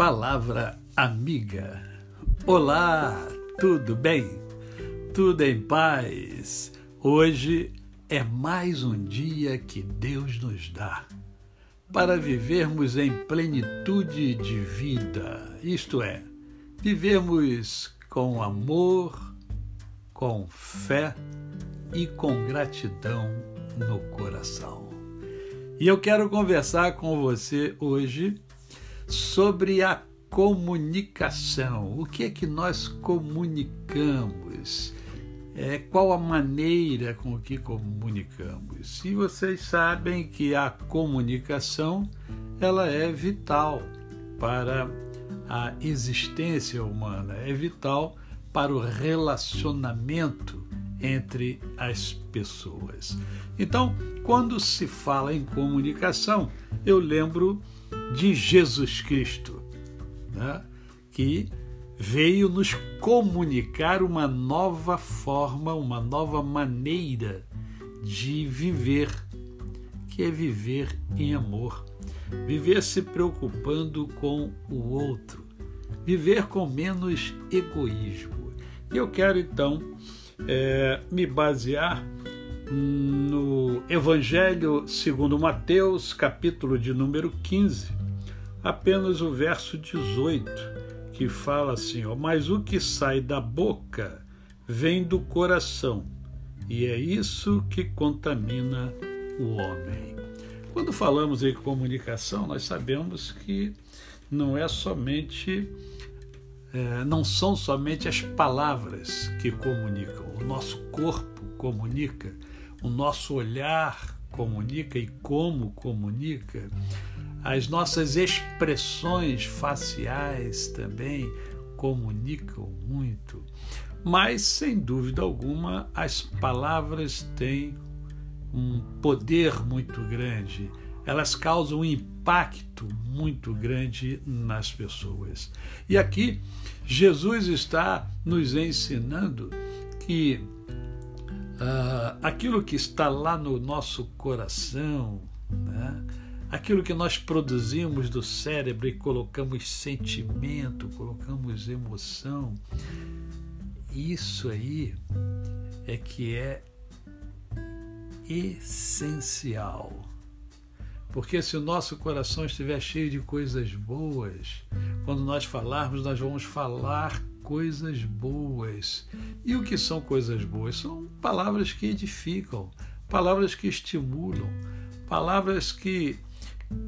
Palavra Amiga. Olá, tudo bem? Tudo em paz? Hoje é mais um dia que Deus nos dá para vivermos em plenitude de vida, isto é, vivemos com amor, com fé e com gratidão no coração. E eu quero conversar com você hoje sobre a comunicação. O que é que nós comunicamos? É, qual a maneira com que comunicamos? E vocês sabem que a comunicação ela é vital para a existência humana, é vital para o relacionamento entre as pessoas. Então, quando se fala em comunicação, eu lembro de Jesus Cristo, né? que veio nos comunicar uma nova forma, uma nova maneira de viver, que é viver em amor, viver se preocupando com o outro, viver com menos egoísmo. E eu quero então é, me basear no Evangelho segundo Mateus, capítulo de número 15, apenas o verso 18, que fala assim: ó, Mas o que sai da boca vem do coração, e é isso que contamina o homem. Quando falamos em comunicação, nós sabemos que não é somente é, não são somente as palavras que comunicam, o nosso corpo comunica, o nosso olhar comunica e como comunica, as nossas expressões faciais também comunicam muito. Mas, sem dúvida alguma, as palavras têm um poder muito grande elas causam um impacto muito grande nas pessoas. E aqui, Jesus está nos ensinando que uh, aquilo que está lá no nosso coração, né? aquilo que nós produzimos do cérebro e colocamos sentimento, colocamos emoção, isso aí é que é essencial porque se o nosso coração estiver cheio de coisas boas, quando nós falarmos, nós vamos falar coisas boas. E o que são coisas boas? São palavras que edificam, palavras que estimulam, palavras que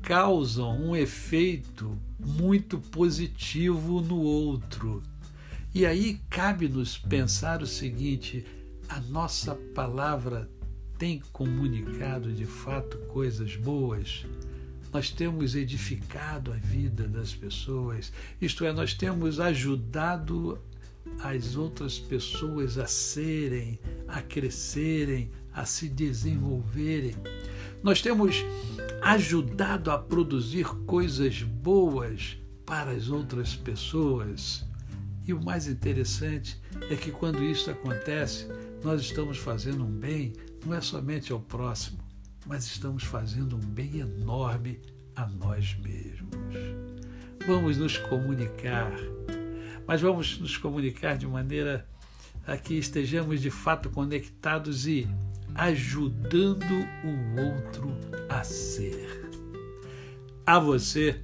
causam um efeito muito positivo no outro. E aí cabe-nos pensar o seguinte: a nossa palavra tem comunicado de fato coisas boas, nós temos edificado a vida das pessoas, isto é, nós temos ajudado as outras pessoas a serem, a crescerem, a se desenvolverem. Nós temos ajudado a produzir coisas boas para as outras pessoas. E o mais interessante é que quando isso acontece, nós estamos fazendo um bem não é somente ao próximo, mas estamos fazendo um bem enorme a nós mesmos. Vamos nos comunicar, mas vamos nos comunicar de maneira a que estejamos de fato conectados e ajudando o outro a ser. A você,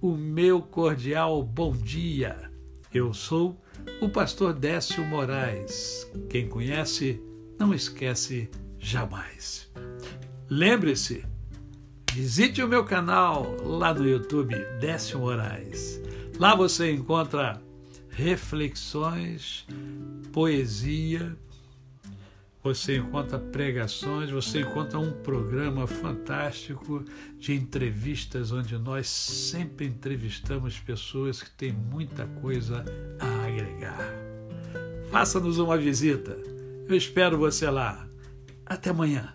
o meu cordial bom dia. Eu sou o pastor Décio Moraes. Quem conhece, não esquece jamais. Lembre-se, visite o meu canal lá no YouTube, Décio Moraes. Lá você encontra reflexões, poesia, você encontra pregações, você encontra um programa fantástico de entrevistas onde nós sempre entrevistamos pessoas que têm muita coisa a agregar. Faça-nos uma visita. Eu espero você lá. Até amanhã.